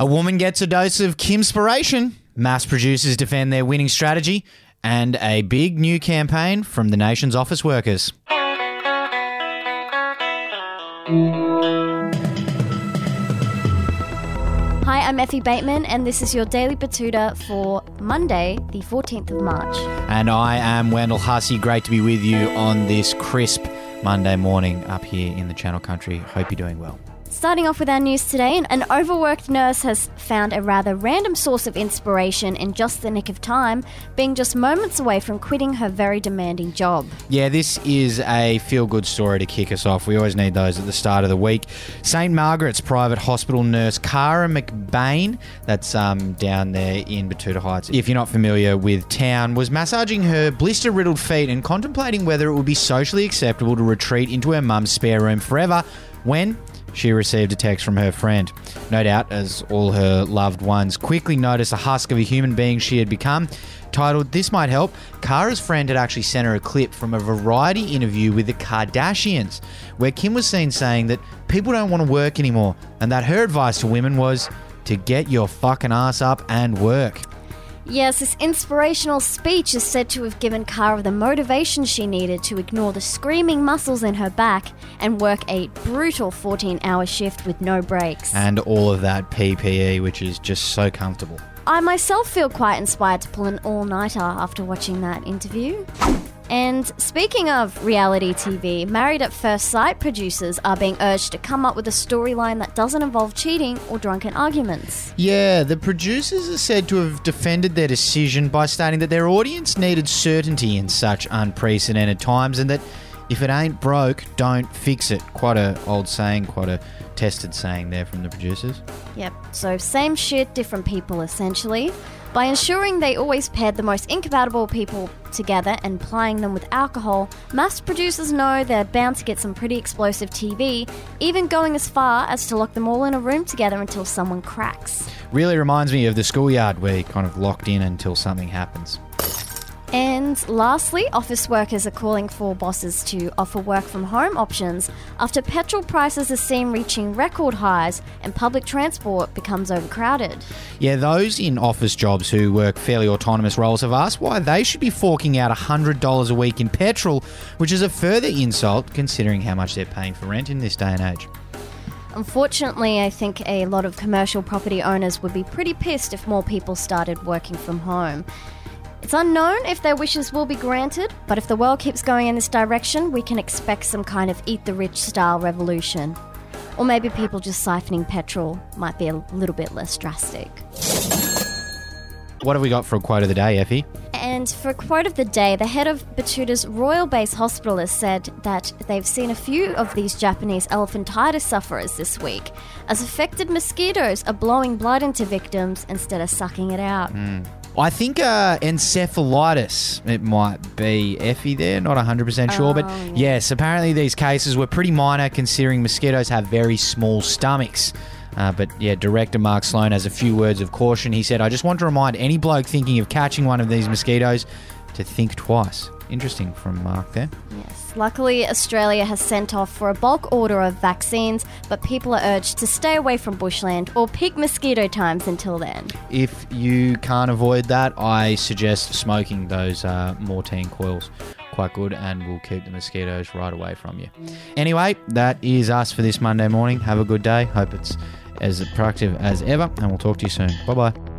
A woman gets a dose of Kimspiration. MAFS producers defend their winning strategy. And a big new campaign from the nation's office workers. Hi, I'm Effie Bateman, and this is your Daily Batuta for Monday, the 14th of March. And I am Wendell Hussey. Great to be with you on this crisp Monday morning up here in the Channel Country. Hope you're doing well. Starting off with our news today, an overworked nurse has found a rather random source of inspiration in just the nick of time, being just moments away from quitting her very demanding job. Yeah, this is a feel good story to kick us off. We always need those at the start of the week. St. Margaret's private hospital nurse Cara McBain, that's um, down there in Batuta Heights, if you're not familiar with town, was massaging her blister riddled feet and contemplating whether it would be socially acceptable to retreat into her mum's spare room forever when she received a text from her friend. No doubt, as all her loved ones quickly noticed a husk of a human being she had become. Titled This Might Help, Cara's friend had actually sent her a clip from a variety interview with the Kardashians, where Kim was seen saying that people don't want to work anymore, and that her advice to women was to get your fucking ass up and work. Yes, this inspirational speech is said to have given Cara the motivation she needed to ignore the screaming muscles in her back and work a brutal 14 hour shift with no breaks. And all of that PPE, which is just so comfortable. I myself feel quite inspired to pull an all nighter after watching that interview. And speaking of reality TV, Married at First Sight producers are being urged to come up with a storyline that doesn't involve cheating or drunken arguments. Yeah, the producers are said to have defended their decision by stating that their audience needed certainty in such unprecedented times and that if it ain't broke, don't fix it. Quite a old saying, quite a tested saying there from the producers. Yep, so same shit, different people essentially. By ensuring they always paired the most incompatible people together and plying them with alcohol, MAFS producers know they're bound to get some pretty explosive TV, even going as far as to lock them all in a room together until someone cracks. Really reminds me of the schoolyard where you're kind of locked in until something happens. And lastly, office workers are calling for bosses to offer work from home options after petrol prices are seen reaching record highs and public transport becomes overcrowded. Yeah, those in office jobs who work fairly autonomous roles have asked why they should be forking out $100 a week in petrol, which is a further insult considering how much they're paying for rent in this day and age. Unfortunately, I think a lot of commercial property owners would be pretty pissed if more people started working from home. It's unknown if their wishes will be granted, but if the world keeps going in this direction, we can expect some kind of eat the rich style revolution. Or maybe people just siphoning petrol might be a little bit less drastic. What have we got for a quote of the day, Effie? And for a quote of the day, the head of Batuta's Royal Base Hospital has said that they've seen a few of these Japanese elephantitis sufferers this week, as affected mosquitoes are blowing blood into victims instead of sucking it out. Hmm. I think uh, encephalitis, it might be Effie there, not 100% sure. but Oh, yeah. yes, apparently these cases were pretty minor considering mosquitoes have very small stomachs. Uh, but yeah, director Mark Sloan has a few words of caution. He said, I just want to remind any bloke thinking of catching one of these mosquitoes to think twice. Interesting from Mark there. Yes. Luckily, Australia has sent off for a bulk order of vaccines, but people are urged to stay away from bushland or peak mosquito times until then. If you can't avoid that, I suggest smoking those uh, Mortein coils. Quite good, and will keep the mosquitoes right away from you. Anyway, that is us for this Monday morning. Have a good day. Hope it's as productive as ever, and we'll talk to you soon. Bye bye.